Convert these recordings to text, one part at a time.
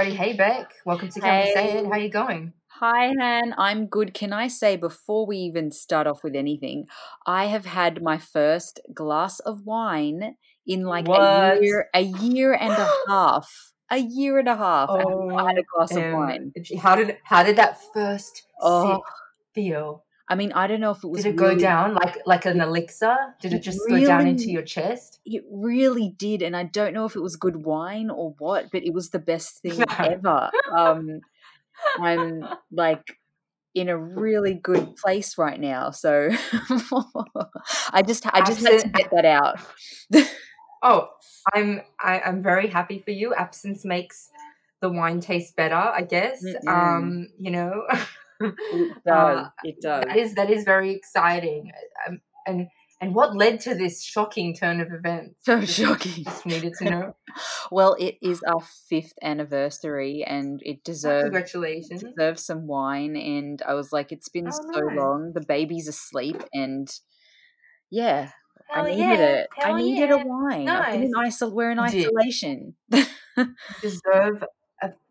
everybody, hey Beck. Welcome to Can We Say It. How are you going? Hi, Han. I'm good. Can I say before we even start off with anything, I have had my first glass of wine in like a year, a year and a half. A year and a half. I have not had a oh, glass of wine. How did how did that first Oh, sip feel? I mean, I don't know if it was Did it go down like like an elixir? Did it just go down into your chest? It really did, and I don't know if it was good wine or what, but it was the best thing ever. Um, I'm like in a really good place right now, so I just I just had to Absent- get that out. Oh, I'm I, I'm very happy for you. Absence makes the wine taste better, I guess. Mm-mm. Um, you know. It does. Uh, it does. That is that is very exciting. Um, and and what led to this shocking turn of events? So Just- shocking. Just needed to know. Well, it is our fifth anniversary, and it deserves Congratulations. deserves some wine. And I was like, it's been Oh, so nice. long. The baby's asleep, and yeah, Hell I needed yeah, it. I needed yeah. a wine. I've been in Nice. isol- we're in isolation. Deserve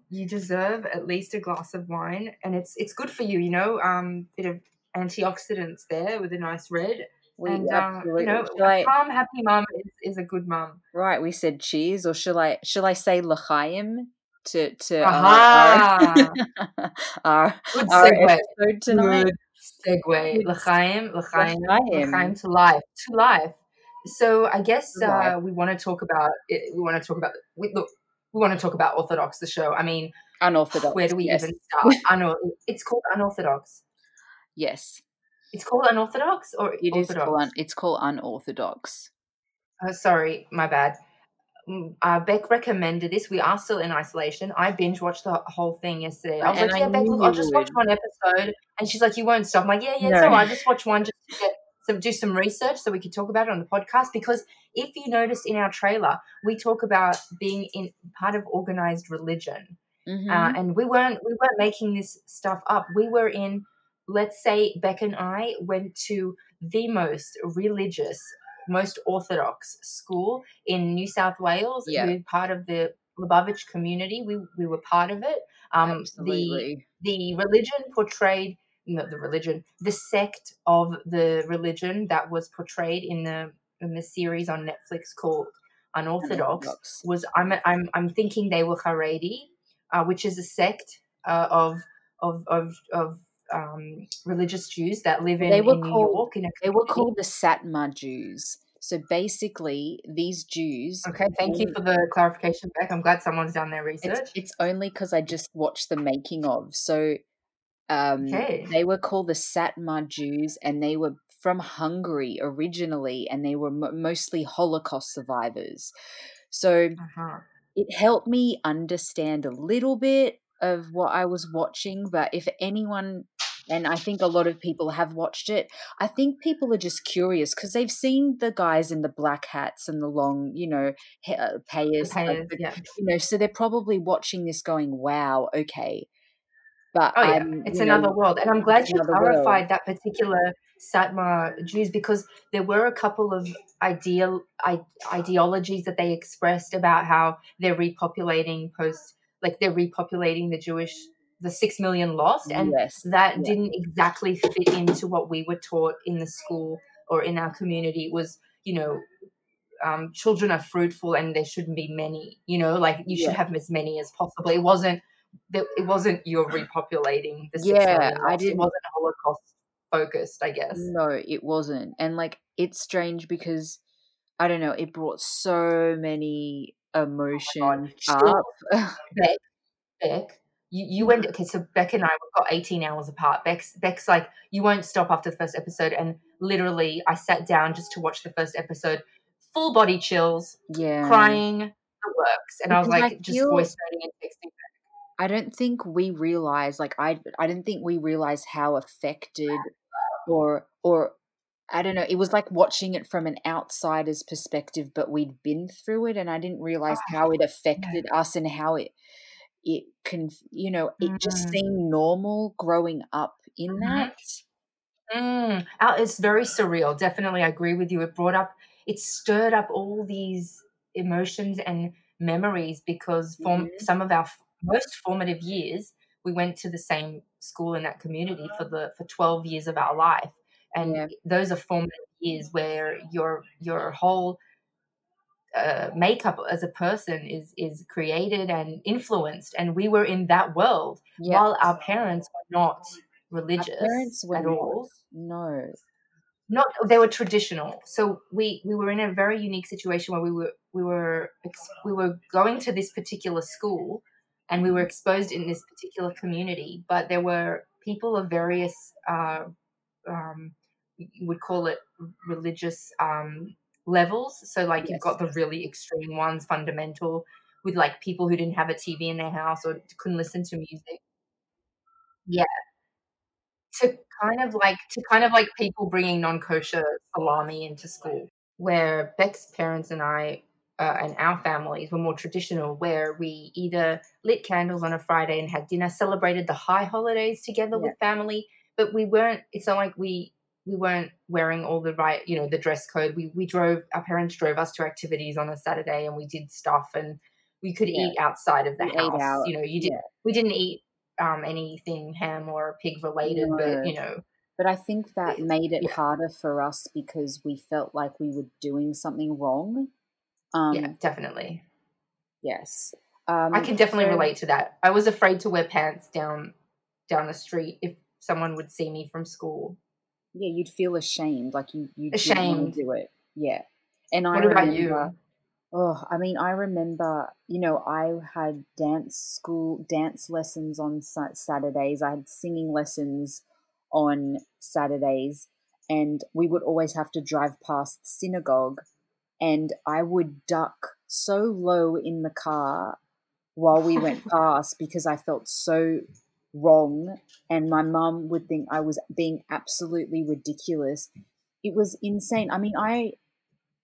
you deserve at least a glass of wine, and it's it's good for you. You know, um, bit of antioxidants there with a nice red, we and um, absolutely. you know, calm, happy mum is, is a good mum. right, we said cheers, or shall I? Shall I say l'chaim to to Aha! our, our, Good our segue. episode tonight? Good segue. Good L'chaim, l'chaim, L'chaim. l'chaim to life, to life. So I guess uh, we want to talk about it. We want to talk about we, look. We want to talk about Orthodox, the show. I mean, Unorthodox. where do we yes. even start? Unor- it's called Unorthodox. Yes, It's called Unorthodox or it is Orthodox? called. un- It's called unorthodox. Oh, sorry, my bad. Mm, Uh, Beck recommended this. We are still in isolation. I binge watched the whole thing yesterday. I was And like, I "Yeah, Beck, look, I'll just watch one episode." And she's like, "You won't stop." I'm like, "Yeah, yeah, No. all right. Just watch one, just to get do some research so we could talk about it on the podcast." Because if you noticed in our trailer, we talk about being in part of organized religion, Mhm. uh, and we weren't we weren't making this stuff up. We were in, let's say, Beck and I went to the most religious, most orthodox school in New South Wales. Yeah. We're part of the Lubavitch community. We we were part of it. Um, the the religion portrayed not the religion the sect of the religion that was portrayed in the in the series on netflix called unorthodox, Unorthodox. was I'm, I'm i'm thinking they were haredi uh, which is a sect uh, of of of of um, religious jews that live in, They were in new called- york in a They were called the Satmar Jews. So basically, these Jews. okay thank you for the clarification beck i'm glad someone's done their It's, research it's only because I just watched the making of. So um, Okay. they were called the Satmar Jews, and they were from Hungary originally, and they were mo mostly Holocaust survivors. So uh-huh. it helped me understand a little bit of what I was watching. But if anyone, and I think a lot of people have watched it, I think people are just curious because they've seen the guys in the black hats and the long, you know, he- uh, payers, like Payers, yeah. you know, so they're probably watching this going, "Wow, okay." But Oh yeah, I'm, it's you know, another world, and I'm glad you another world. clarified that particular Satmar Jews because there were a couple of ideal I, ideologies that they expressed about how they're repopulating post, like they're repopulating the Jewish, the six million lost, and yes, that yeah. didn't exactly fit into what we were taught in the school or in our community. It was you know. Um, children are fruitful and there shouldn't be many you know like you should have as many as possible it wasn't that it wasn't you're repopulating the Yeah, I. It didn't- it wasn't Holocaust focused, I guess. No, it wasn't. And like it's strange because I don't know, it brought so many oh emotions Chills. up. Beck, Beck, you, you went okay. So Beck and I got eighteen hours apart. Beck's Beck's like you won't stop after the first episode, and literally I sat down just to watch the first episode, full body chills, yeah. crying, the works, and I was Because I like just voice noting and texting. I don't think we realize like I I didn't think we realized how affected or or I don't know, it was like watching it from an outsider's perspective, but we'd been through it and I didn't realize Ah, how it affected us and how it it can you know, it just Mm. seemed normal growing up in Mhm. that. Mm, it's very surreal. Definitely, I agree with you. It brought up, it stirred up all these emotions and memories because for Mhm. some of our most formative years, we went to the same school in that community for the for 12 years of our life. And Yeah. those are formative years where your your whole uh, makeup as a person is is created and influenced and we were in that world Yeah. while our parents were not Our religious parents were at not. all No. not they were traditional so we we were in a very unique situation where we were we were ex- we were going to this particular school and we were exposed in this particular community but there were people of various uh, um, you would call it religious um, levels. So like you've got the really extreme ones fundamental with like people who didn't have a tv in their house or couldn't listen to music. Yeah. To kind of like to kind of like people bringing non-kosher salami into school, where Beck's parents and I uh, and our families were more traditional, where we either lit candles on a Friday and had dinner, celebrated the high holidays together Yeah. with family, but we weren't. It's not like we we weren't wearing all the right, you know, the dress code. We we drove. Our parents drove us to activities on a Saturday, and we did stuff, and we could Yeah. eat outside of the We house. You know, you did. Yeah. We didn't eat um, anything ham or pig related, but you know, But I think that made it yeah, harder for us because we felt like we were doing something wrong. Yeah, Um, definitely. yes. I Um, can definitely so relate to that. I was afraid to wear pants down down the street if someone would see me from school. yeah, you'd feel ashamed, like you you Ashamed. do it. Yeah. And I What about remember you? Oh, I mean, I remember, you know, I had dance school, dance lessons on Saturdays. I had singing lessons on Saturdays, and we would always have to drive past synagogue, and I would duck so low in the car while we went past because I felt so wrong, and my mum would think I was being absolutely ridiculous. It was insane. I mean, I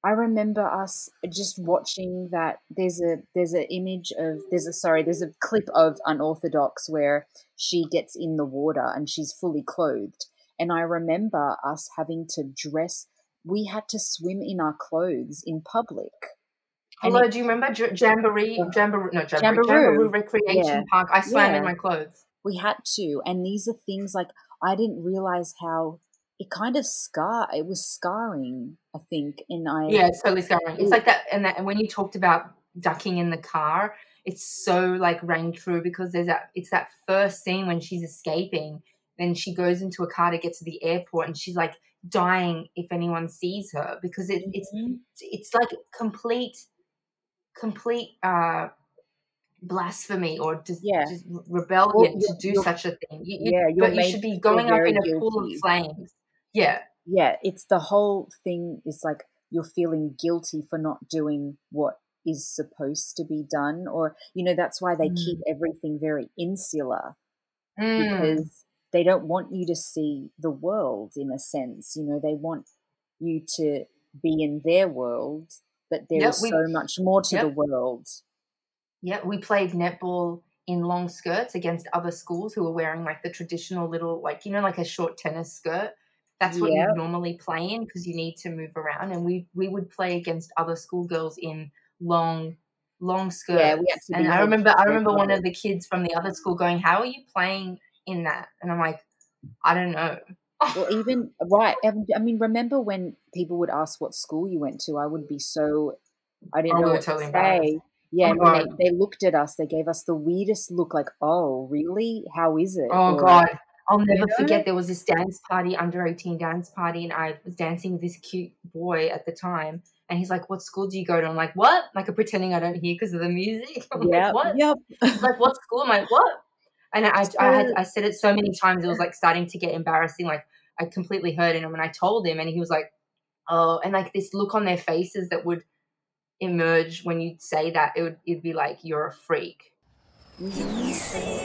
I remember us just watching that. There's a there's an image of there's a sorry there's a clip of unorthodox where she gets in the water and she's fully clothed, and I remember us having to dress. We had to swim in our clothes in public, Hello, it do you remember J- Jamboree? uh, Jamboree, no, Jamboree, Jamboree jamboree. Recreation Yeah, Park. I swam in my clothes. we had to, and these are things like I didn't realize how it kind of scar. It was scarring, I think, and I Yeah, it's totally scarring. It's like that, and that, and when you talked about ducking in the car, it's so like rang true because there's that. It's that first scene when she's escaping, then she goes into a car to get to the airport, and she's like dying if anyone sees her because it, it's Mhm. it's like complete complete uh blasphemy or just, yeah. just Well, rebellion to do such a thing. You, you yeah, but you should be going up in a pool of flames. Yeah, Yeah, it's the whole thing is like you're feeling guilty for not doing what is supposed to be done, or you know that's why they keep Mm. everything very insular Mm. because they don't want you to see the world in a sense. You know, they want you to be in their world, but there Yep, is we so much more to the world. Yeah, we played netball in long skirts against other schools who were wearing like the traditional little, like, you know, like a short tennis skirt. That's what Yeah, you'd normally play in because you need to move around. And we we would play against other schoolgirls in long long yeah, skirts. to And I remember I remember one of the kids from the other school going, "How are you playing in that?" And I'm like, "I don't know." Well, even right. Um, I mean, remember when people would ask what school you went to? I would be so I didn't Oh, know we what to totally say. Yeah, Oh when they, they looked at us, they gave us the weirdest look, like, "Oh, really? How is it?" Oh Or God. I'll you never know, forget there was this dance party, under 18 dance party, and I was dancing with this cute boy at the time. And he's like, What school do you go to? I'm like, What? Like, I'm pretending I don't hear because of the music. I'm like, yep, What? yep. Like, What school? I'm like, What? And I, I had I said it so many times, it was like starting to get embarrassing. Like, I completely heard him, and when I told him, and he was like, Oh, and like this look on their faces that would emerge when you'd say that, it would it'd be like, You're a freak.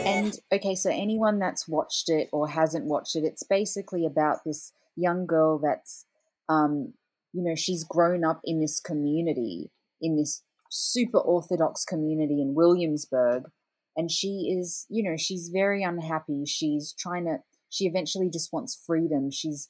And okay, so anyone that's watched it or hasn't watched it, it's basically about this young girl that's, um, you know, she's grown up in this community, in this super orthodox community in Williamsburg, and she is, you know, she's very unhappy. She's trying to she eventually just wants freedom. She's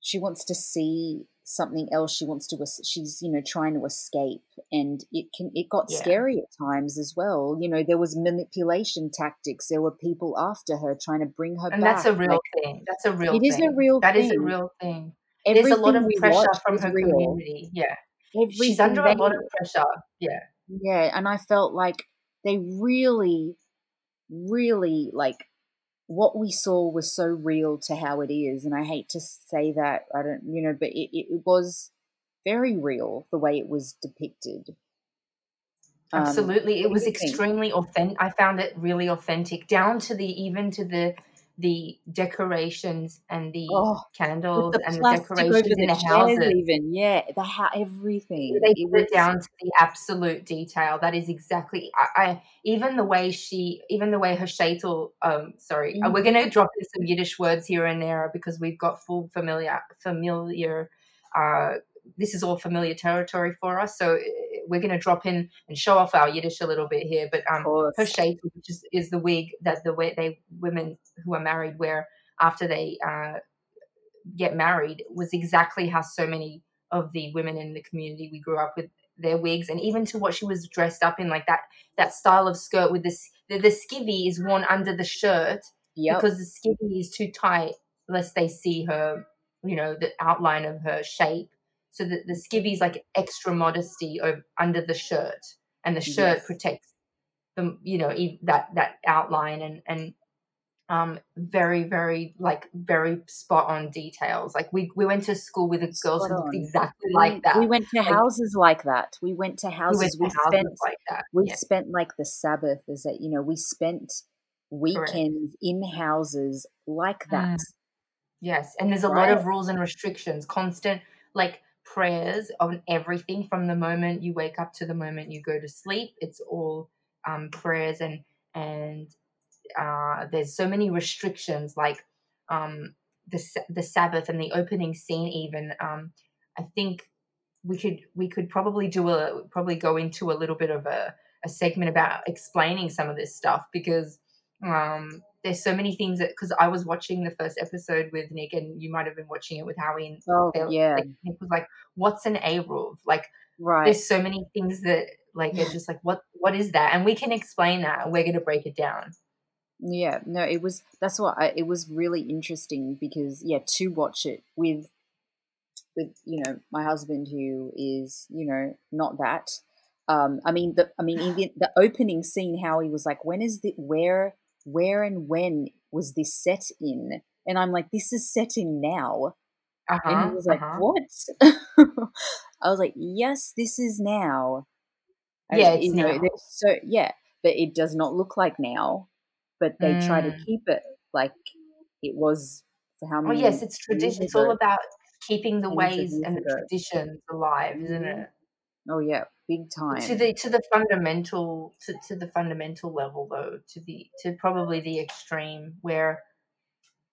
she wants to see something else. She wants to she's you know trying to escape, and it can it got Yeah. scary at times as well. You know there was manipulation tactics. There were people after her trying to bring her back. And back. that's a real like, thing. That's a real it is thing. a real That is a thing. real thing. There's a lot of pressure from her real. community. Yeah. Everything She's under a lot of pressure. Yeah. Yeah, and I felt like they really, really like what we saw was so real to how it is, and I hate to say that I don't, you know, but it, it, was very real the way it was depicted. Um, Absolutely. It was extremely authentic. I found it really authentic, down to the even to the the decorations and the Oh, candles the and the decorations in the the houses. even yeah, the ha- everything. They It put it down to the absolute detail. That is exactly. I, I even the way she, even the way her shaitel. Um, sorry, uh, we're Mhm. going to drop in some Yiddish words here and there because we've got full familiar, familiar. Uh, this is all familiar territory for us, so uh, we're going to drop in and show off our Yiddish a little bit here. But um, shaitel, which is, is the wig that the way they women who are married wear after they uh, get married, was exactly how so many of the women in the community we grew up with their wigs and even to what she was dressed up in like that that style of skirt with this the, the skivvy is worn under the shirt Yep. because the skivvy is too tight lest they see her you know the outline of her shape so the, the skivvy is like extra modesty of, under the shirt and the shirt Yes. protects the you know that that outline and and um very very like very spot on details like we we went to school with girls Spot who looked exactly We, like that we went to like houses like that. We went to we houses. to We houses spent like that we yeah spent like the Sabbath is that you know we spent correct weekends in houses like that. Mm. Yes, and there's a lot of rules and restrictions, constant like prayers on everything from the moment you wake up to the moment you go to sleep. It's all um, prayers and and uh, there's so many restrictions like um, the the Sabbath and the opening scene. Even um, I think we could we could probably do a probably go into a little bit of a, a segment about explaining some of this stuff because um there's so many things that because I was watching the first episode with Nick and you might have been watching it with Howie and Oh they yeah, like Nick was like, What's an Eruv? Like right. there's so many things that like it's just like what what is that? And we can explain that and we're gonna break it down. Yeah, no, it was that's what I, it was really interesting because yeah, to watch it with with you know my husband who is you know not that. Um, I mean the I mean the, the opening scene, how he was like, when is the where where and when was this set in? And I'm like, this is set in now. And Uh-huh. he was like, Uh-huh. what? I was like, yes, this is now. I, Yeah, it's you know, now. so yeah, but it does not look like now. But they try to Mm. keep it like it was for how many? Oh yes, it's tradition. It's all about keeping the ways and the traditions alive, isn't Mhm. it? Oh yeah, big to time. the to the fundamental to, to the fundamental level though to the to probably the extreme where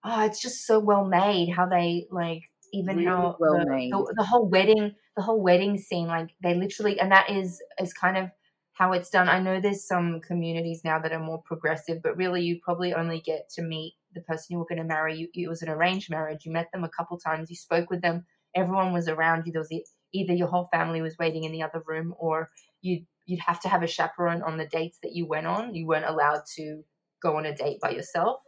oh it's just so well made how they like even Really how well the, made. the the whole wedding the whole wedding scene like they literally and that is is kind of how it's done. I know there's some communities now that are more progressive but really you probably only get to meet the person you were going to marry. You it was an arranged marriage. You met them a couple times. You spoke with them. Everyone was around you. There was e- either your whole family was waiting in the other room or you'd you'd have to have a chaperone on the dates that you went on. You weren't allowed to go on a date by yourself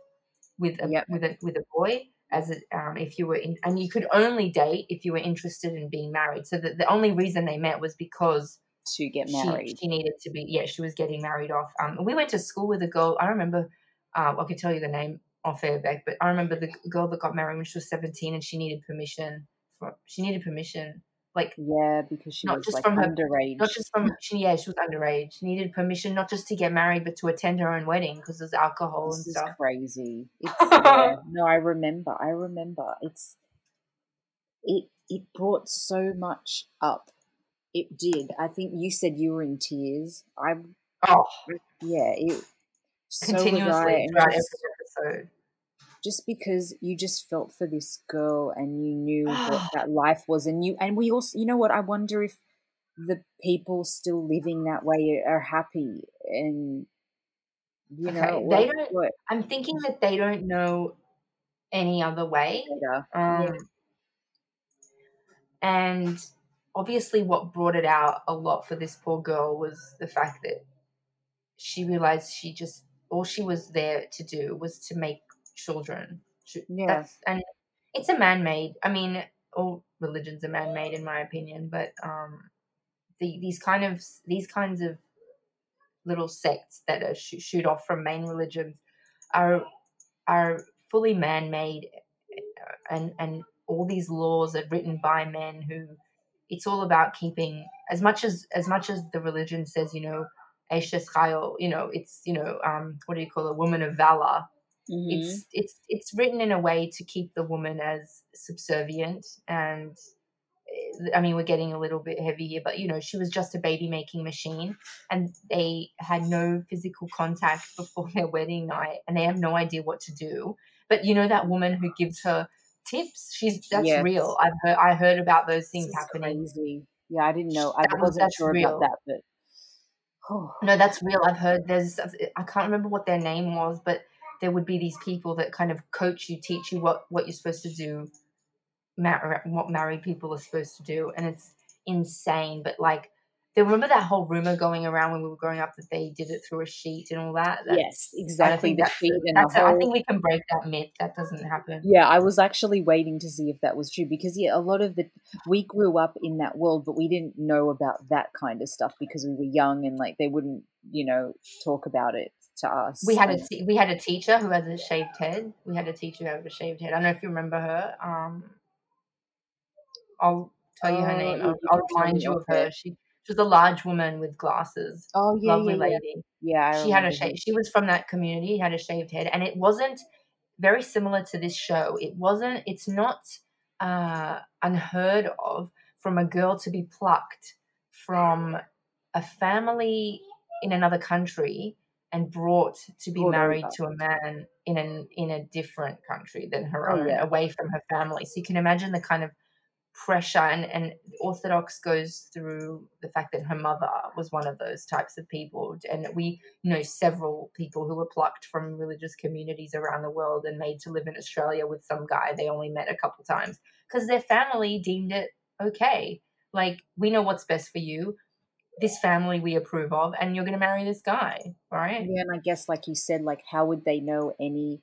with a Yep. with a with a boy as a, um, if you were in, and you could only date if you were interested in being married. So the, the only reason they met was because to get married. she needed to be yeah she was getting married off. Um, we went to school with a girl. I remember. Um, I could tell you the name off air back, but I remember the girl that got married when she was seventeen, and she needed permission. For, she needed permission, like Yeah, because she not was just like from her underage. not just from she yeah she was underage she needed permission not just to get married but to attend her own wedding because there's alcohol and This is stuff crazy. It's yeah. No, I remember. I remember. It's it it brought so much up. It did. I think you said you were in tears. I oh yeah. It so continuously throughout every episode just because you just felt for this girl and you knew what that life was, and you and we also, you know what? I wonder if the people still living that way are happy and you know Okay, what, they don't- what i'm thinking that they don't know any other way. Um, Yeah. And obviously, what brought it out a lot for this poor girl was the fact that she realized she just all she was there to do was to make children. Yeah. That's, and it's a man-made. I mean, all religions are man-made, in my opinion. But um, the, these kind of these kinds of little sects that are shoot, shoot off from main religions are are fully man-made and and all these laws are written by men who it's all about keeping as much as as much as the religion says you know Aisha you know it's you know um what do you call a woman of valor Mhm. it's it's it's written in a way to keep the woman as subservient and eh, I mean we're getting a little bit heavy here but you know she was just a baby making machine and they had no physical contact before their wedding night and they have no idea what to do but you know that woman who gives her tips she's that's Yes. real I've heard I heard about those things happening Crazy. Yeah, I didn't know. I That was- wasn't that's sure real. about that, but oh, No, that's real. I've heard there's I can't remember what their name was, but there would be these people that kind of coach you, teach you what what you're supposed to do, mar- what married people are supposed to do, and it's insane. But like, they remember that whole rumor going around when we were growing up that they did it through a sheet and all that. That's- yes, I exactly. think The that's, sheet and the that's I think we can break that myth. That doesn't happen. Yeah, I was actually waiting to see if that was true because yeah, a lot of the we grew up in that world, but we didn't know about that kind of stuff because we were young and like they wouldn't, you know, talk about it to us. We had a we had a teacher who has a shaved head. We had a teacher who had a shaved head. I don't know if you remember her. Um, I'll tell you her Oh, name. I'll, I'll remind you of her. She she was a large woman with glasses. oh yeah, Lovely yeah, yeah. lady. Yeah, I She had a. She was from that community. Had a shaved head, and it wasn't very similar to this show. It wasn't. It's not uh, unheard of from a girl to be plucked from a family in another country and brought to be Brought married over. to a man in an in a different country than her Oh, own, yeah. away from her family. So you can imagine the kind of pressure and, and Orthodox goes through the fact that her mother was one of those types of people. And we know several people who were plucked from religious communities around the world and made to live in Australia with some guy they only met a couple times because their family deemed it okay. Like, we know what's best for you. This family we approve of, and you're going to marry this guy, right? Yeah, and I guess like you said, like how would they know any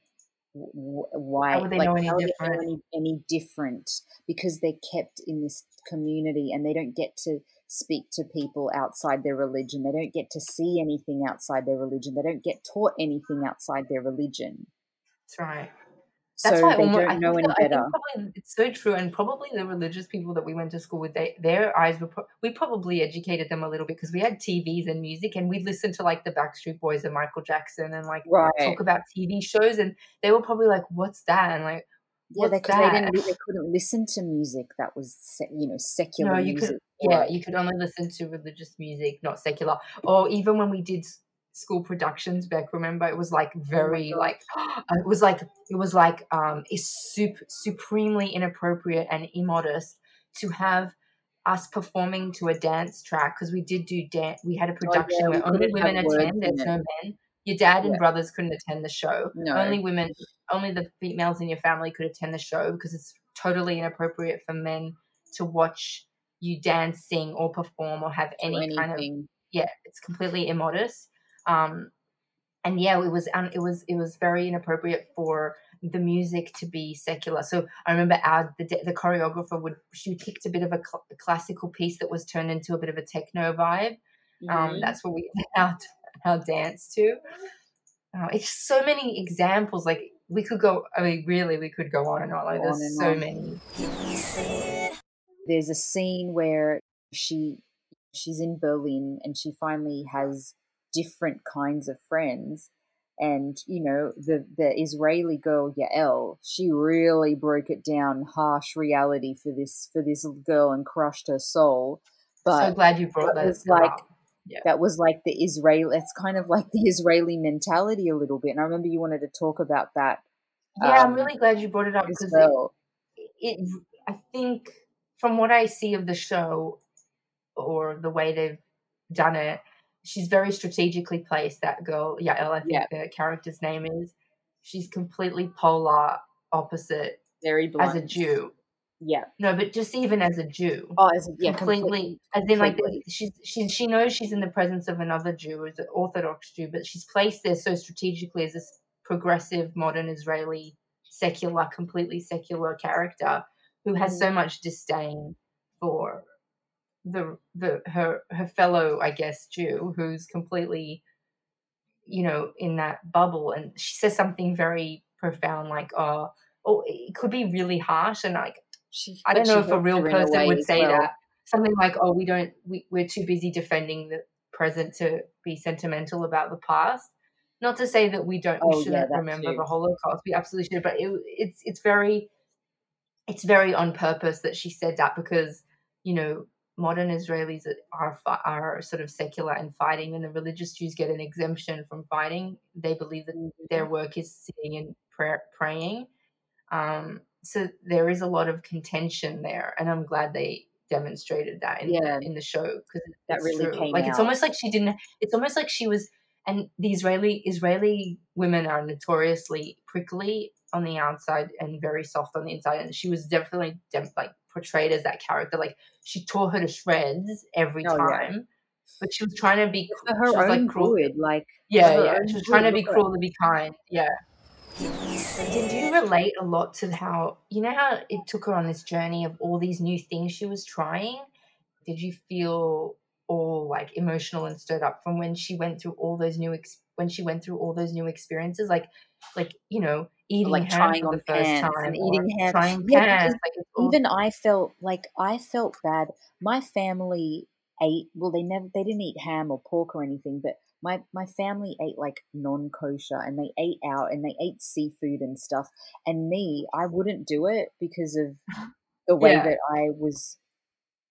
why? How would they like, know any how would they different? any, any different? Because they're kept in this community and they don't get to speak to people outside their religion. They don't get to see anything outside their religion. They don't get taught anything outside their religion. That's right. So That's why they almost, don't I, know any that- I think better. probably it's so true, and probably the religious people that we went to school with, they, their eyes were. Pro- we probably educated them a little bit because we had TVs and music, and we'd listen to like the Backstreet Boys and Michael Jackson, and like Right. talk about TV shows, and they were probably like, "What's that?" and like, Yeah, "What's because they, didn't, they couldn't listen to music that was, you know, secular No, you music. could. Yeah, you could only listen to religious music, not secular. Or even when we did school productions back, remember it was like very God. like it was like it was like um it's sup- supremely inappropriate and immodest to have us performing to a dance track because we did do dance. We had a production Oh, we where only women words attend. There's no men. Your dad and Yeah. brothers couldn't attend the show. No. Only women, only the females in your family could attend the show because it's totally inappropriate for men to watch you dance, sing, or perform or have any kind of yeah. It's completely immodest. Um, and yeah, it was um, it was it was very inappropriate for the music to be secular. So I remember our the the choreographer would she picked a bit of a, cl- a classical piece that was turned into a bit of a techno vibe. Um, Mhm. that's what we our our dance to. Uh, it's so many examples. Like we could go. I mean, really, we could go on and on. Like on there's so on. many. Can we say it? there's a scene where she she's in Berlin and she finally has different kinds of friends and you know the the Israeli girl Yael she really broke it down harsh reality for this for this girl and crushed her soul but so glad you brought that was like up. Yeah. that was like the Israeli it's kind of like the Israeli mentality a little bit and I remember you wanted to talk about that Yeah, I'm um, really glad you brought it up because well it I think from what I see of the show or the way they've done it, she's very strategically placed. That girl, Yael, I think Yeah. the character's name is. She's completely polar opposite Very blunt. as a Jew. Yeah. No, but just even as a Jew, Oh, as a, yeah, completely, as in like completely. she's she she knows she's in the presence of another Jew, as an Orthodox Jew, but she's placed there so strategically as this progressive, modern Israeli, secular, completely secular character who has mm. so much disdain for the the her her fellow, I guess, Jew who's completely, you know, in that bubble, and she says something very profound, like, "Oh, oh, it could be really harsh," and like She, I don't know if a real her in a person would say well. that. Something like, "Oh, we don't, we, we're too busy defending the present to be sentimental about the past." Not to say that we don't, Oh, we shouldn't that remember too. the Holocaust. We absolutely should, but it, it's it's very, it's very on purpose that she said that because you know modern Israelis are are sort of secular and fighting, and the religious Jews get an exemption from fighting. They believe that their work is sitting and prayer, praying. Um, so there is a lot of contention there, and I'm glad they demonstrated that in Yeah. the, in the show because That really true. came like it's almost like she didn't. It's almost like she was. And the Israeli Israeli women are notoriously prickly on the outside and very soft on the inside, and she was definitely like portrayed as that character. Like she tore her to shreds every Oh, yeah. time, but she was trying to be. For her own like cruel. good, like Yeah, yeah. She was trying to be look at- cruel to be kind. Yeah. Hear me say Did you relate a lot to how you know how it took her on this journey of all these new things she was trying? Did you feel all like emotional and stirred up from when she went through all those new ex- when she went through all those new experiences, like like you know eating like trying on the first pants time, and eating ham. trying Yeah, pants, because like even I felt like I felt bad. My family ate well. They never they didn't eat ham or pork or anything, but my my family ate like non kosher and they ate out and they ate seafood and stuff. And me, I wouldn't do it because of the way Yeah. that I was.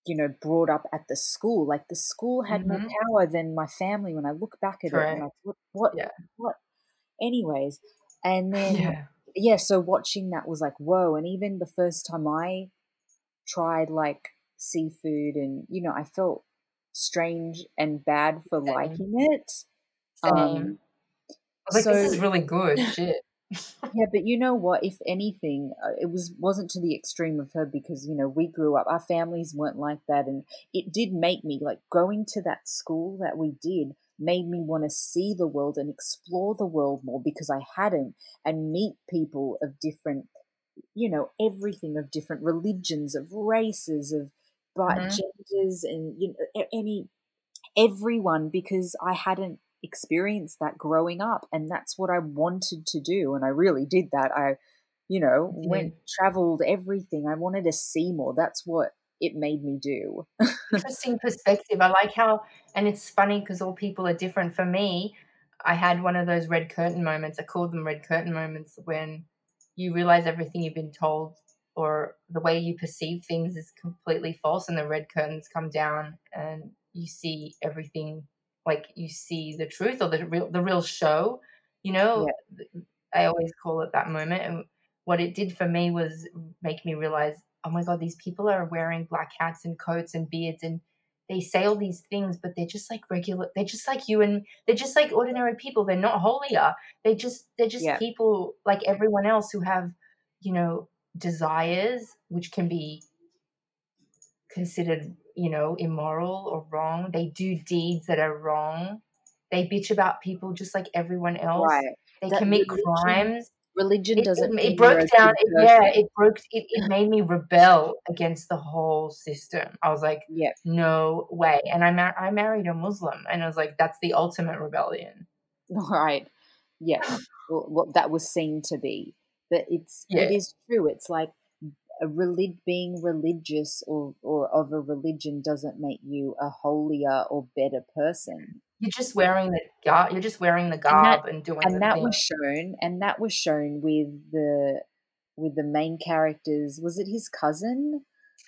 You know, brought up at the school. Like the school had more Mhm. power than my family. When I look back at it, and I thought, what, Yeah. what? Anyways, and then yeah, yeah, so watching that was like, whoa. And even the first time I tried like seafood and, you know, I felt strange and bad for Same. liking it. same. Um, I was like, this is really good shit. yeah, but you know what? If anything, uh, it was wasn't to the extreme of her because you know we grew up. Our families weren't like that, and it did make me like going to that school that we did made me want to see the world and explore the world more because I hadn't and meet people of different, you know, everything of different religions, of races, of but Mhm. genders, and you know, any everyone because I hadn't experienced that growing up and that's what I wanted to do and I really did that I you know You went traveled everything I wanted to see more that's what it made me do interesting perspective. I like how, and it's funny because all people are different. For me, I had one of those red curtain moments. I call them red curtain moments when you realize everything you've been told or the way you perceive things is completely false, and the red curtains come down, and you see everything like you see the truth or the real the real show. You know, I always call it that moment, and what it did for me was make me realize oh my god these people are wearing black hats and coats and beards and they say all these things but they're just like regular they're just like you and they're just like ordinary people they're not holier they just they're just Yeah. people like everyone else who have you know desires which can be considered you know immoral or wrong. They do deeds that are wrong. They bitch about people just like everyone else. Right. They That commit religion crimes. religion it, doesn't it, it broke down. it, yeah it broke it, it made me rebel against the whole system. I was like yeah no way. And i mar- i married a muslim and i was like that's the ultimate rebellion. Right. Yeah well, what that was seen to be. But it's Yeah. it is true. It's like relig- being religious or or of a religion doesn't make you a holier or better person you're just wearing the garb you're just wearing the garb and, doing the and that thing. was shown and that was shown with the with the main characters was it his cousin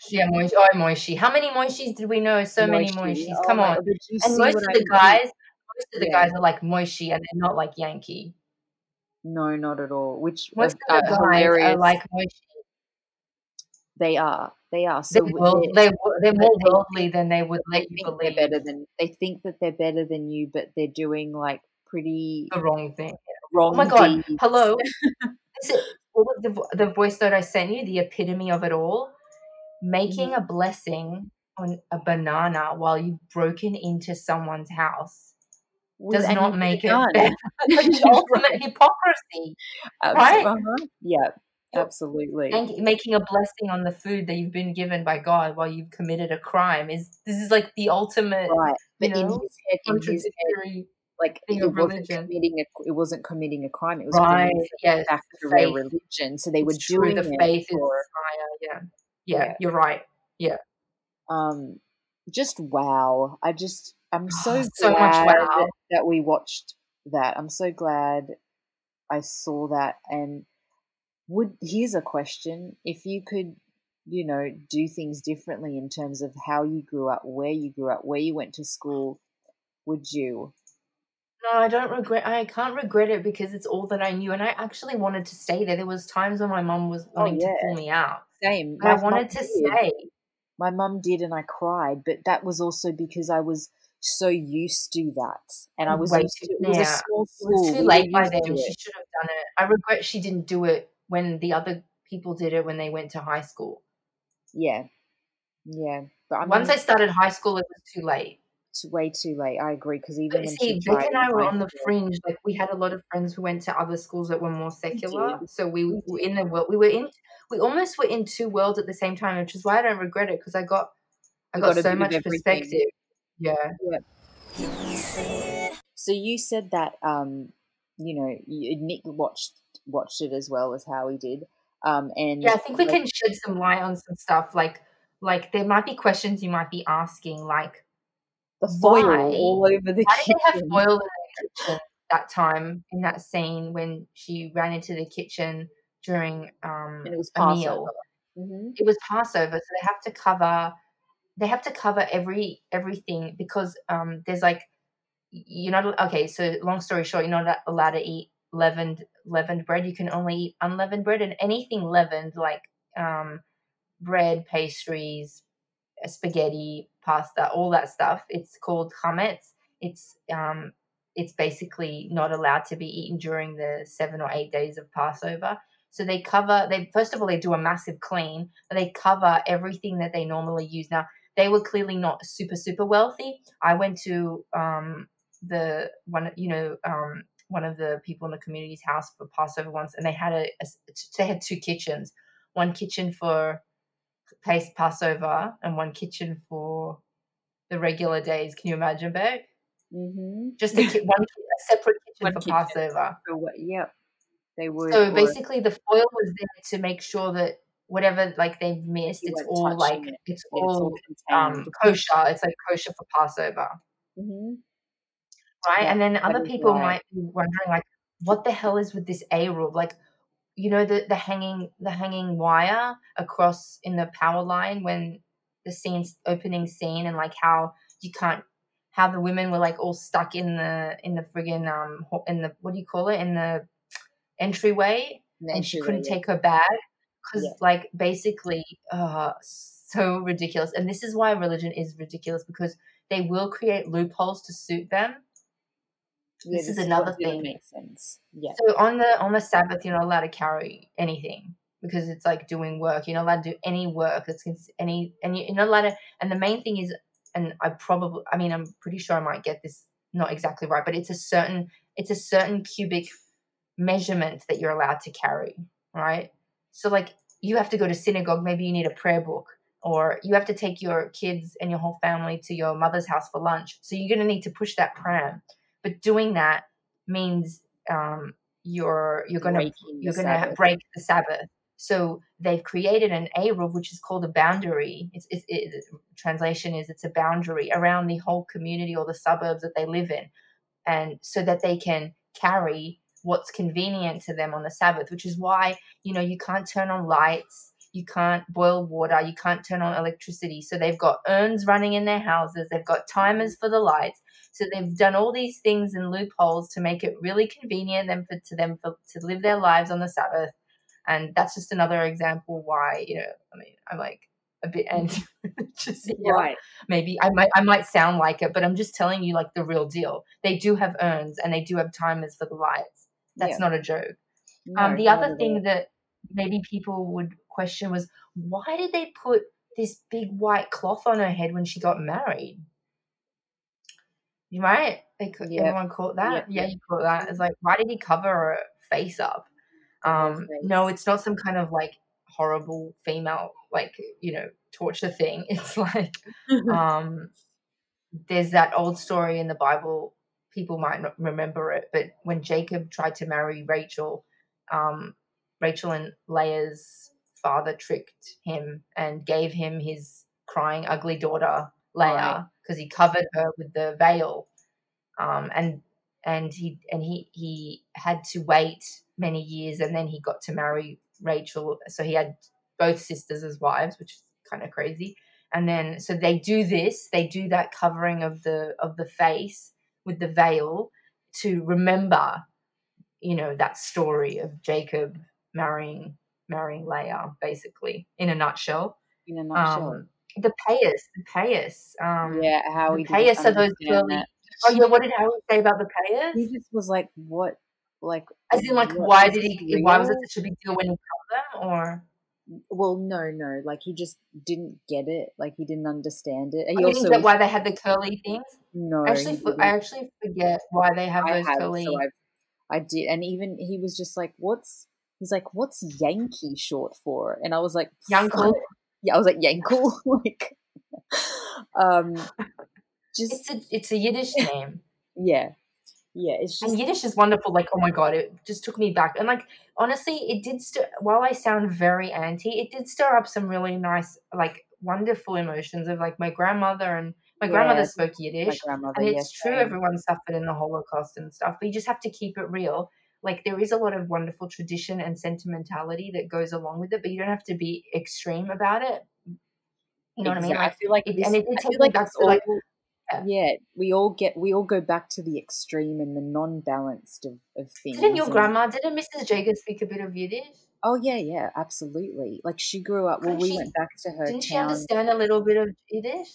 yeah Moishi. oh Moishi. how many moishis did we know so many Moishi? moishis Oh come my on God, did you and most of I the mean? guys most of the Yeah. guys are like moishi and they're not like yankee no not at all which most of the guys hilarious are like moishi they are they are they're, so world, they're- they're, they're more they- worldly than they would they let you believe better than they think that they're better than you, but they're doing like pretty the wrong thing wrong. Oh my god! deeds. Hello. What was the the voice note I sent you? The epitome of it all. Making Mm-hmm. a blessing on a banana while you've broken into someone's house does not make it better. Ultimate hypocrisy. Right? uh-huh. Yeah, absolutely. Thank- making a blessing on the food that you've been given by God while you've committed a crime is this is like the ultimate Right. But you in his head, in his head, like it wasn't committing a it wasn't committing a crime. It was Right. Yes. back to their religion. So they were It's true. doing The it faith is for higher. Yeah. yeah. Yeah. You're right. Yeah. Um just wow. I just I'm so Oh, so much glad wow. that we watched that. I'm so glad I saw that and would here's a question. If you could, you know, do things differently in terms of how you grew up, where you grew up, where you went to school, would you? No, I don't regret. I can't regret it because it's all that I knew, and I actually wanted to stay there. There was times when my mum was oh, wanting Oh, yeah. to pull me out, Same. I wanted to did. stay. My mum did, and I cried, but that was also because I was so used to that, and I was Way used too- to. It was a small It was too late by then. She should have done it. I regret she didn't do it when the other people did it when they went to high school. Yeah, yeah. But I Once I started high school, it was too late. it's way too late. I agree because even But when see, Vic and I were on the fringe. Like we had a lot of friends who went to other schools that were more secular. So we We were in the world. We were in. We almost were in two worlds at the same time, which is why I don't regret it because I got, I got, got so much perspective. Yeah. You said So you said that um, you know, you, Nick watched watched it as well as Howie did. Um, and Yeah, I think we like, can shed some light on some stuff. Like, like there might be questions you might be asking, like, the foil why? all over the why did they have kitchen. foil in the kitchen that time in that scene when she ran into the kitchen during um it was a Passover. meal? Mm-hmm. It was Passover, so they have to cover. They have to cover every everything because um there's like you're not okay. So long story short, you're not allowed to eat leavened leavened bread. You can only eat unleavened bread and anything leavened like um bread, pastries, uh, spaghetti, pasta, all that stuff. It's called chametz. It's um it's basically not allowed to be eaten during the seven or eight days of Passover. So they cover they first of all they do a massive clean, they cover everything that they normally use. Now they were clearly not super super wealthy. I went to um the one you know um one of the people in the community's house for Passover once, and they had a, a they had two kitchens, one kitchen for paste Passover and one kitchen for the regular days. Can you imagine, Beck? Mm-hmm. Just a, ki- one a separate kitchen One for kitchen. Passover. So? Yep, they would. So or basically, the foil was there to make sure that whatever like they've missed, it's all like it, it's it's all all um kosher. It's like kosher for Passover, mm-hmm. Right? Yeah, and then other people right. might be wondering like, what the hell is with this Eruv? Like, you know the the hanging the hanging wire across in the power line when the scene's opening scene and like how you can't how the women were like all stuck in the in the friggin' um in the what do you call it in the entryway and she couldn't take her bag because Yeah. like basically uh so ridiculous and this is why religion is ridiculous because they will create loopholes to suit them Yeah, this is another thing. Make sense. Yeah. so on the on the sabbath you're not allowed to carry anything because it's like doing work you're not allowed to do any work it's any and you're not allowed to and the main thing is and i probably i mean i'm pretty sure i might get this not exactly right but it's a certain it's a certain cubic measurement that you're allowed to carry right so like you have to go to synagogue maybe you need a prayer book or you have to take your kids and your whole family to your mother's house for lunch so you're going to need to push that pram but doing that means um, you're you're going to Breaking you're to Sabbath. break the Sabbath. So they've created an Eruv, which is called a boundary. It's, it's, it, translation is it's a boundary around the whole community or the suburbs that they live in, and so that they can carry what's convenient to them on the Sabbath. Which is why you know you can't turn on lights, you can't boil water, you can't turn on electricity. So they've got urns running in their houses. They've got timers for the lights. So they've done all these things and loopholes to make it really convenient them for to them for, to live their lives on the Sabbath. And that's just another example why you know I mean I'm like a bit and just yeah, Right. maybe I might I might sound like it, but I'm just telling you like the real deal. They do have urns and they do have timers for the lights. That's Yeah. not a joke. No, Um, the other thing that maybe people would question was why did they put this big white cloth on her head when she got married? You might, they could, Yeah. anyone caught that? Yeah. Yeah, you caught that. It's like, why did he cover her face up? Um, no, it's not some kind of like horrible female, like, you know, torture thing. It's like, um, there's that old story in the Bible. People might not remember it, but when Jacob tried to marry Rachel, um, Rachel and Leah's father tricked him and gave him his crying, ugly daughter Right. Because he covered her with the veil, um, and and he and he he had to wait many years, and then he got to marry Rachel. So he had both sisters as wives, which is kind of crazy and then so they do this they do that covering of the of the face with the veil to remember you know that story of jacob marrying marrying leah basically in a nutshell in a nutshell. um the payers, the payers. um yeah, how the payas are those that. oh yeah what did howard say about the payers? He just was like, "What? Like, as in like why did he why was it real?" such a big deal when he cut them or Well, no, no. Like he just didn't get it. Like he didn't understand it. He you also didn't why they had the curly things no. I actually he for- didn't. i actually forget why they have I those have, curly so I did, and even he was just like, "What's?" He's like, "What's Yanky short for?" And I was like, Yankel. Yeah, I was like, "Yankel." like, um, just It's a it's a Yiddish name, yeah, yeah. It's just and Yiddish is wonderful. Like, oh my god, it just took me back. And like, honestly, it did stir. While I sound very anti, it did stir up some really nice, like, wonderful emotions of like my grandmother and my grandmother Yeah, spoke my Yiddish, grandmother. and it's true same. everyone suffered in the Holocaust and stuff. But you just have to keep it real. Like, there is a lot of wonderful tradition and sentimentality that goes along with it, but you don't have to be extreme about it. You know what I mean? Like, feel like it, this, and it did I feel like back to like all- yeah. yeah, we all get we all go back to the extreme and the non-balanced of, of things. Didn't your and- grandma, didn't Mrs. Jager speak a bit of Yiddish? Oh yeah, yeah, absolutely. Like she grew up. Well, we she- went back to her Didn't she understand a little bit of Yiddish?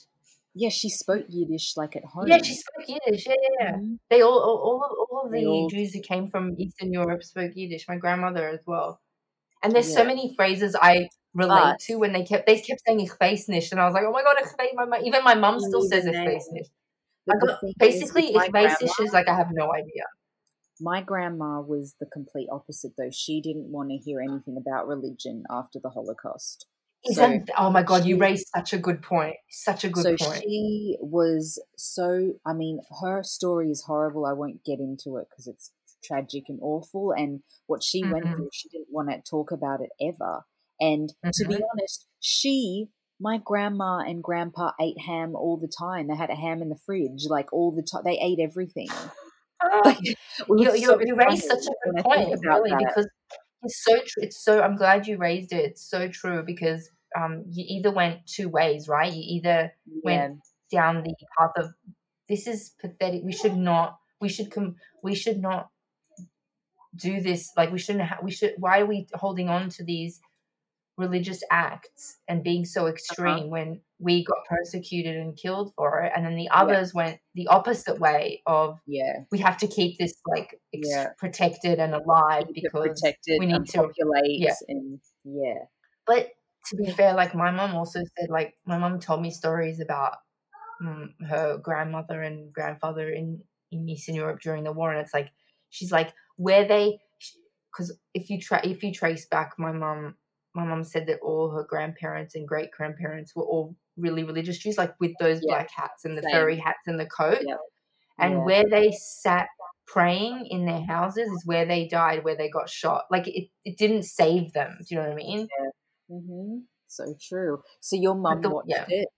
Yeah, she spoke Yiddish like at home. Yeah, she spoke Yiddish. Yeah, yeah, yeah. Mhm. They all, all, all of, all of the all- Jews who came from Eastern Europe spoke Yiddish. My grandmother as well. And there's so many phrases I relate to when they kept they kept saying ich weiß nicht, and I was like, oh my god, ich weiß. My, my, even my mum still says ich Even weiß nicht. But I the got- basically, ich weiß nicht is like I have no idea. My grandma was the complete opposite, though. She didn't want to hear anything about religion after the Holocaust. So- Isn't oh my god, you she- raised such a good point. Such a good so point. she was so. I mean, her story is horrible. I won't get into it because it's tragic and awful. And what she went Mhm. through, she didn't want to talk about it ever. And to be honest, she, my grandma and grandpa ate ham all the time. They had a ham in the fridge, like all the time. They ate everything. Like, you, you, so you raised such a good point, really, because it's so true. It's so. I'm glad you raised it. It's so true because um, you either went two ways, right? You either yeah, went down the path of this is pathetic. We should not. We should come. We should not do this. Like we shouldn't. Ha- we should. Why are we holding on to these religious acts and being so Uh-huh. extreme when we got persecuted and killed for it? And then the others went the opposite way of yeah, we have to keep this like ex- Yeah. protected and alive keep because protected we need to- populate yeah. and yeah, but to be fair like my mom also said like my mom told me stories about mm, her grandmother and grandfather in in eastern europe during the war and it's like she's like where they because if you try if you trace back my mom my mom said that all her grandparents and great grandparents were all really religious. Jews like with those Yeah. black hats and the Same. furry hats and the coat. Yeah. and Yeah. where they sat praying in their houses is where they died where they got shot. Like it, it didn't save them do you know what i mean? Hmm So true. So your mum the- watched it,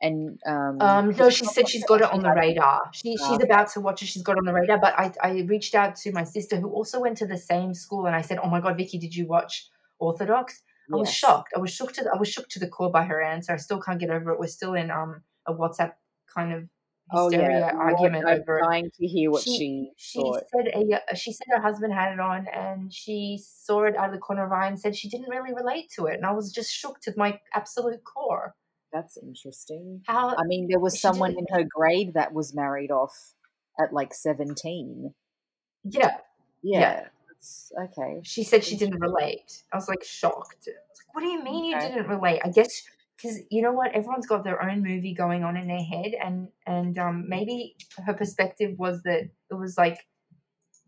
and um, um no she said she's got it on the radar. She Oh, she's about to watch it. She's got it on the radar but i i reached out to my sister who also went to the same school and i said oh my god vicky did you watch orthodox I was Yes. shocked. I was shocked to the, I was shook to the core by her answer. I still can't get over it. We're still in um a WhatsApp kind of Oh hysteria yeah, argument I'm over it. dying to hear what She- she, She said a, uh, she said her husband had it on and she saw it out of the corner of her eye and said she didn't really relate to it. And I was just shook to my absolute core. That's interesting. How I mean, there was someone in her grade that was married off at like seventeen. yeah, Yeah, Yeah. Okay. She said she didn't relate. I was like shocked. Was like, what do you mean Okay. you didn't relate? I guess because you know what, everyone's got their own movie going on in their head, and and um, maybe her perspective was that it was like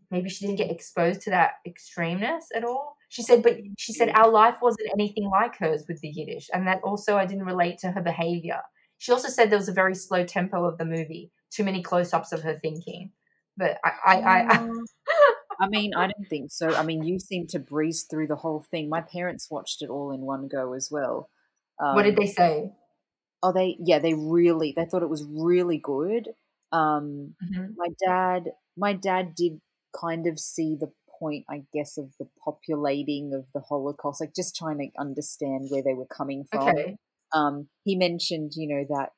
maybe she didn't get exposed to that extremeness at all. She said, but she said our life wasn't anything like hers with the Yiddish, and that also I didn't relate to her behavior. She also said there was a very slow tempo of the movie, too many close ups of her thinking. But I, I, I, I Mm, I mean, I don't think so. I mean, you seem to breeze through the whole thing. My parents watched it all in one go as well. Um, what did they say? Oh, they yeah, they really they thought it was really good. Um, Mhm. my dad, my dad did kind of see the point, I guess, of the populating of the Holocaust, like just trying to understand where they were coming from. Okay. Um, he mentioned, you know, that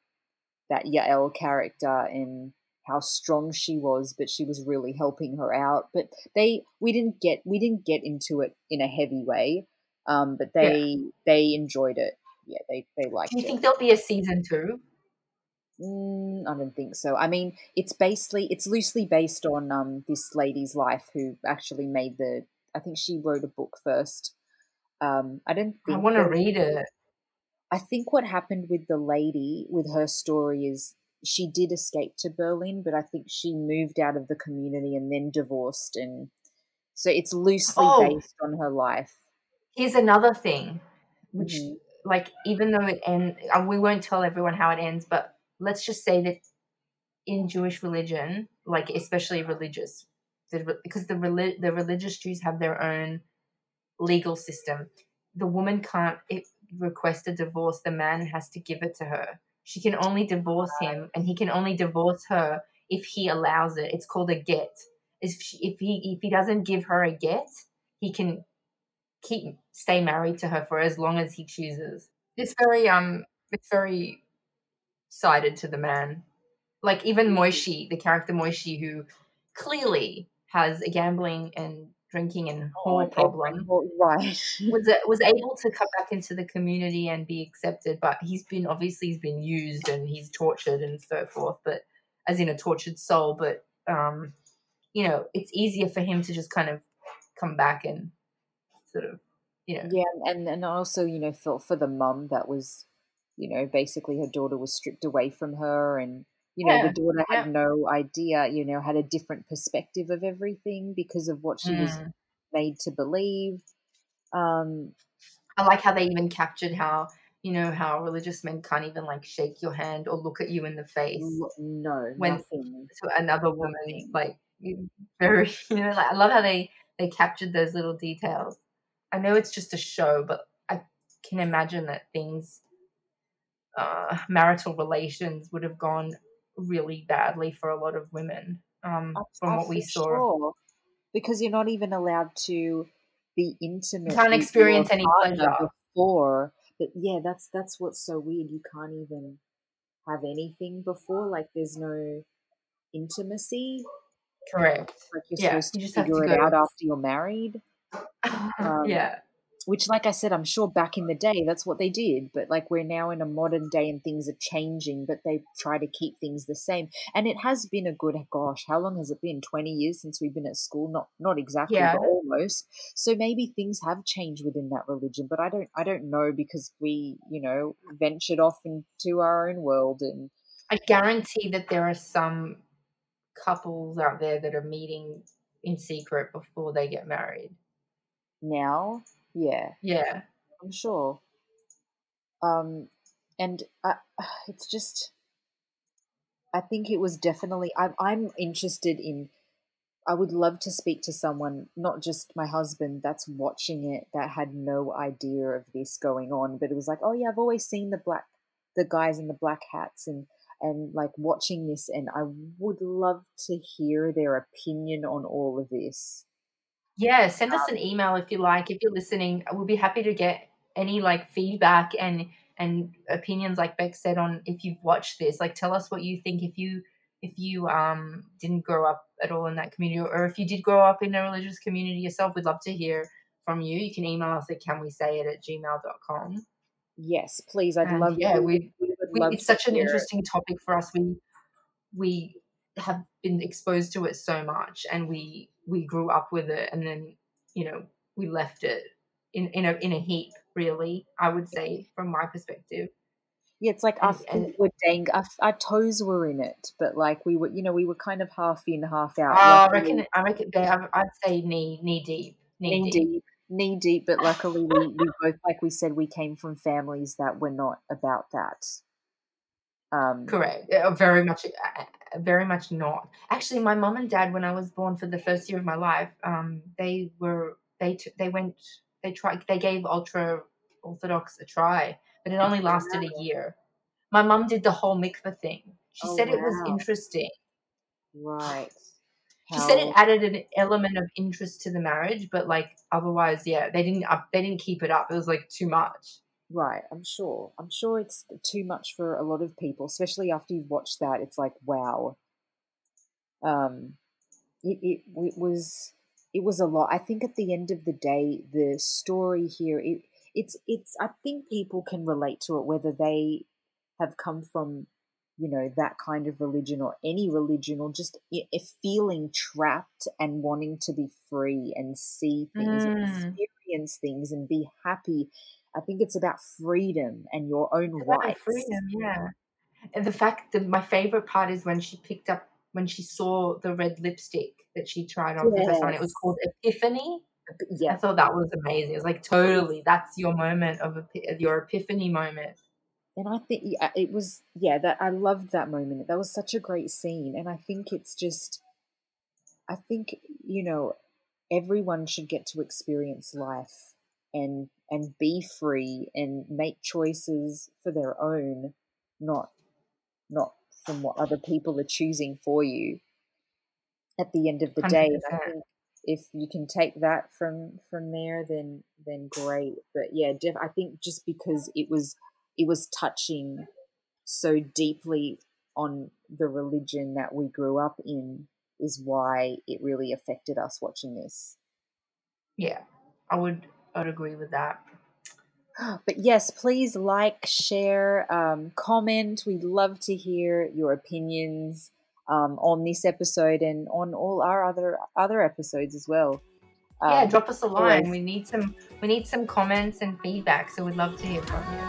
that Yael character and how strong she was, but she was really helping her out. But they, we didn't get, we didn't get into it in a heavy way. Um, but Yeah. they, they enjoyed it. Yeah, they, they liked it. Do you it. think there'll be a season two? Mm, I don't think so. I mean, it's basically it's loosely based on um this lady's life who actually made the. I think she wrote a book first. Um, I don't I want to read it. I think what happened with the lady with her story is she did escape to Berlin, but I think she moved out of the community and then divorced, and so it's loosely Oh. based on her life. Here's another thing, which, Mhm. like, even though it ends, we won't tell everyone how it ends, but let's just say that in Jewish religion, like especially religious, the, because the the religious Jews have their own legal system. The woman can't it, request a divorce. The man has to give it to her. She can only divorce him, and he can only divorce her if he allows it. It's called a get. If she, if he if he doesn't give her a get, he can keep stay married to her for as long as he chooses. It's very um it's very sided to the man. Like even Moishe, the character Moishe who clearly has a gambling and drinking and whore problem. Right? was it was able to come back into the community and be accepted? But he's been obviously he's been used and he's tortured and so forth but as in a tortured soul but um you know it's easier for him to just kind of come back and sort of you know. Yeah, and and also you know felt for the mum that was, you know, basically her daughter was stripped away from her, and you know Yeah, the daughter had yeah. no idea, you know, had a different perspective of everything because of what she was Mm. made to believe. Um, I like how they even captured how you know how religious men can't even like shake your hand or look at you in the face no, When- nothing. to another woman. Nothing. Like very, you know, like I love how they they captured those little details. I know it's just a show, but I can imagine that things, uh, marital relations would have gone really badly for a lot of women. Um, Oh, from oh, what we saw, sure. because you're not even allowed to be intimate. can't experience any pleasure. before. But yeah, that's that's what's so weird. You can't even have anything before. Like there's no intimacy. correct. Like you're Yeah, supposed you to just have to figure it out after you're married. Um, yeah, Which, like I said, I'm sure back in the day that's what they did. But like we're now in a modern day and things are changing, but they try to keep things the same. And it has been a good gosh, how long has it been? Twenty years since we've been at school? Not not exactly, Yeah. but almost. So maybe things have changed within that religion, but I don't I don't know because we you know ventured off into our own world and I guarantee that there are some couples out there that are meeting in secret before they get married. now, yeah, Yeah. I'm sure. Um, and I, it's just, I think it was definitely. I'm I'm interested in. I would love to speak to someone, not just my husband, that's watching it that had no idea of this going on, but it was like, oh yeah, I've always seen the black, the guys in the black hats, and and like watching this, and I would love to hear their opinion on all of this. Yeah, send us an email if you like. If you're listening, we'll be happy to get any like feedback and and opinions like Beck said on if you've watched this. Like tell us what you think if you if you um didn't grow up at all in that community or if you did grow up in a religious community yourself, we'd love to hear from you. You can email us at can we say it at gmail.com. Yes, please, I'd And love. yeah, we, we- we would love it's such an hear it. interesting topic for us. We we have been exposed to it so much, and we we grew up with it, and then you know, we left it in in a in a heap. Really, I would say from my perspective. Yeah, it's like our And, feet and were dang, our, our toes were in it, but like we were, you know, we were kind of half in, half oh, out. I reckon I reckon they, I'd I'd say knee knee deep, knee knee deep. deep, knee deep. But luckily, we, we both, like we said, we came from families that were not about that. Um, Correct. Very much, uh, uh, very much not. Actually, my mom and dad, when I was born for the first year of my life, um, they were they t- they went they tried they gave ultra orthodox a try, but it only lasted a year. My mom did the whole mikvah thing. She Oh, said it was interesting. right. She said it added an element of interest to the marriage, but like otherwise, yeah, they didn't up, they didn't keep it up. It was like too much. Right, I'm sure. I'm sure it's too much for a lot of people, especially after you've watched that. It's like, wow. Um, it, it it was it was a lot. I think at the end of the day, the story here it it's it's. I think people can relate to it whether they have come from you know that kind of religion or any religion or just i- feeling trapped and wanting to be free and see things and Mm. experience things and be happy I think it's about freedom and your own It's rights. freedom, yeah. And the fact that my favorite part is when she picked up when she saw the red lipstick that she tried on for the first time. It was called Epiphany. But I Yeah, thought that was amazing. It was like totally that's your moment of epi- your epiphany moment. and I think yeah, it was yeah that I loved that moment. That was such a great scene, and I think it's just, I think you know, everyone should get to experience life and and be free and make choices for their own, not not from what other people are choosing for you. At the end of the day, Hundred and I think if you can take that from from there, then then great. But yeah, def- I think just because it was it was touching so deeply on the religion that we grew up in is why it really affected us watching this. Yeah, I would I would agree with that. But yes, please like, share, um, comment. We'd love to hear your opinions um, on this episode and on all our other other episodes as well. yeah, Um, drop us a line. always- We need some we need some comments and feedback. So we'd love to hear from you.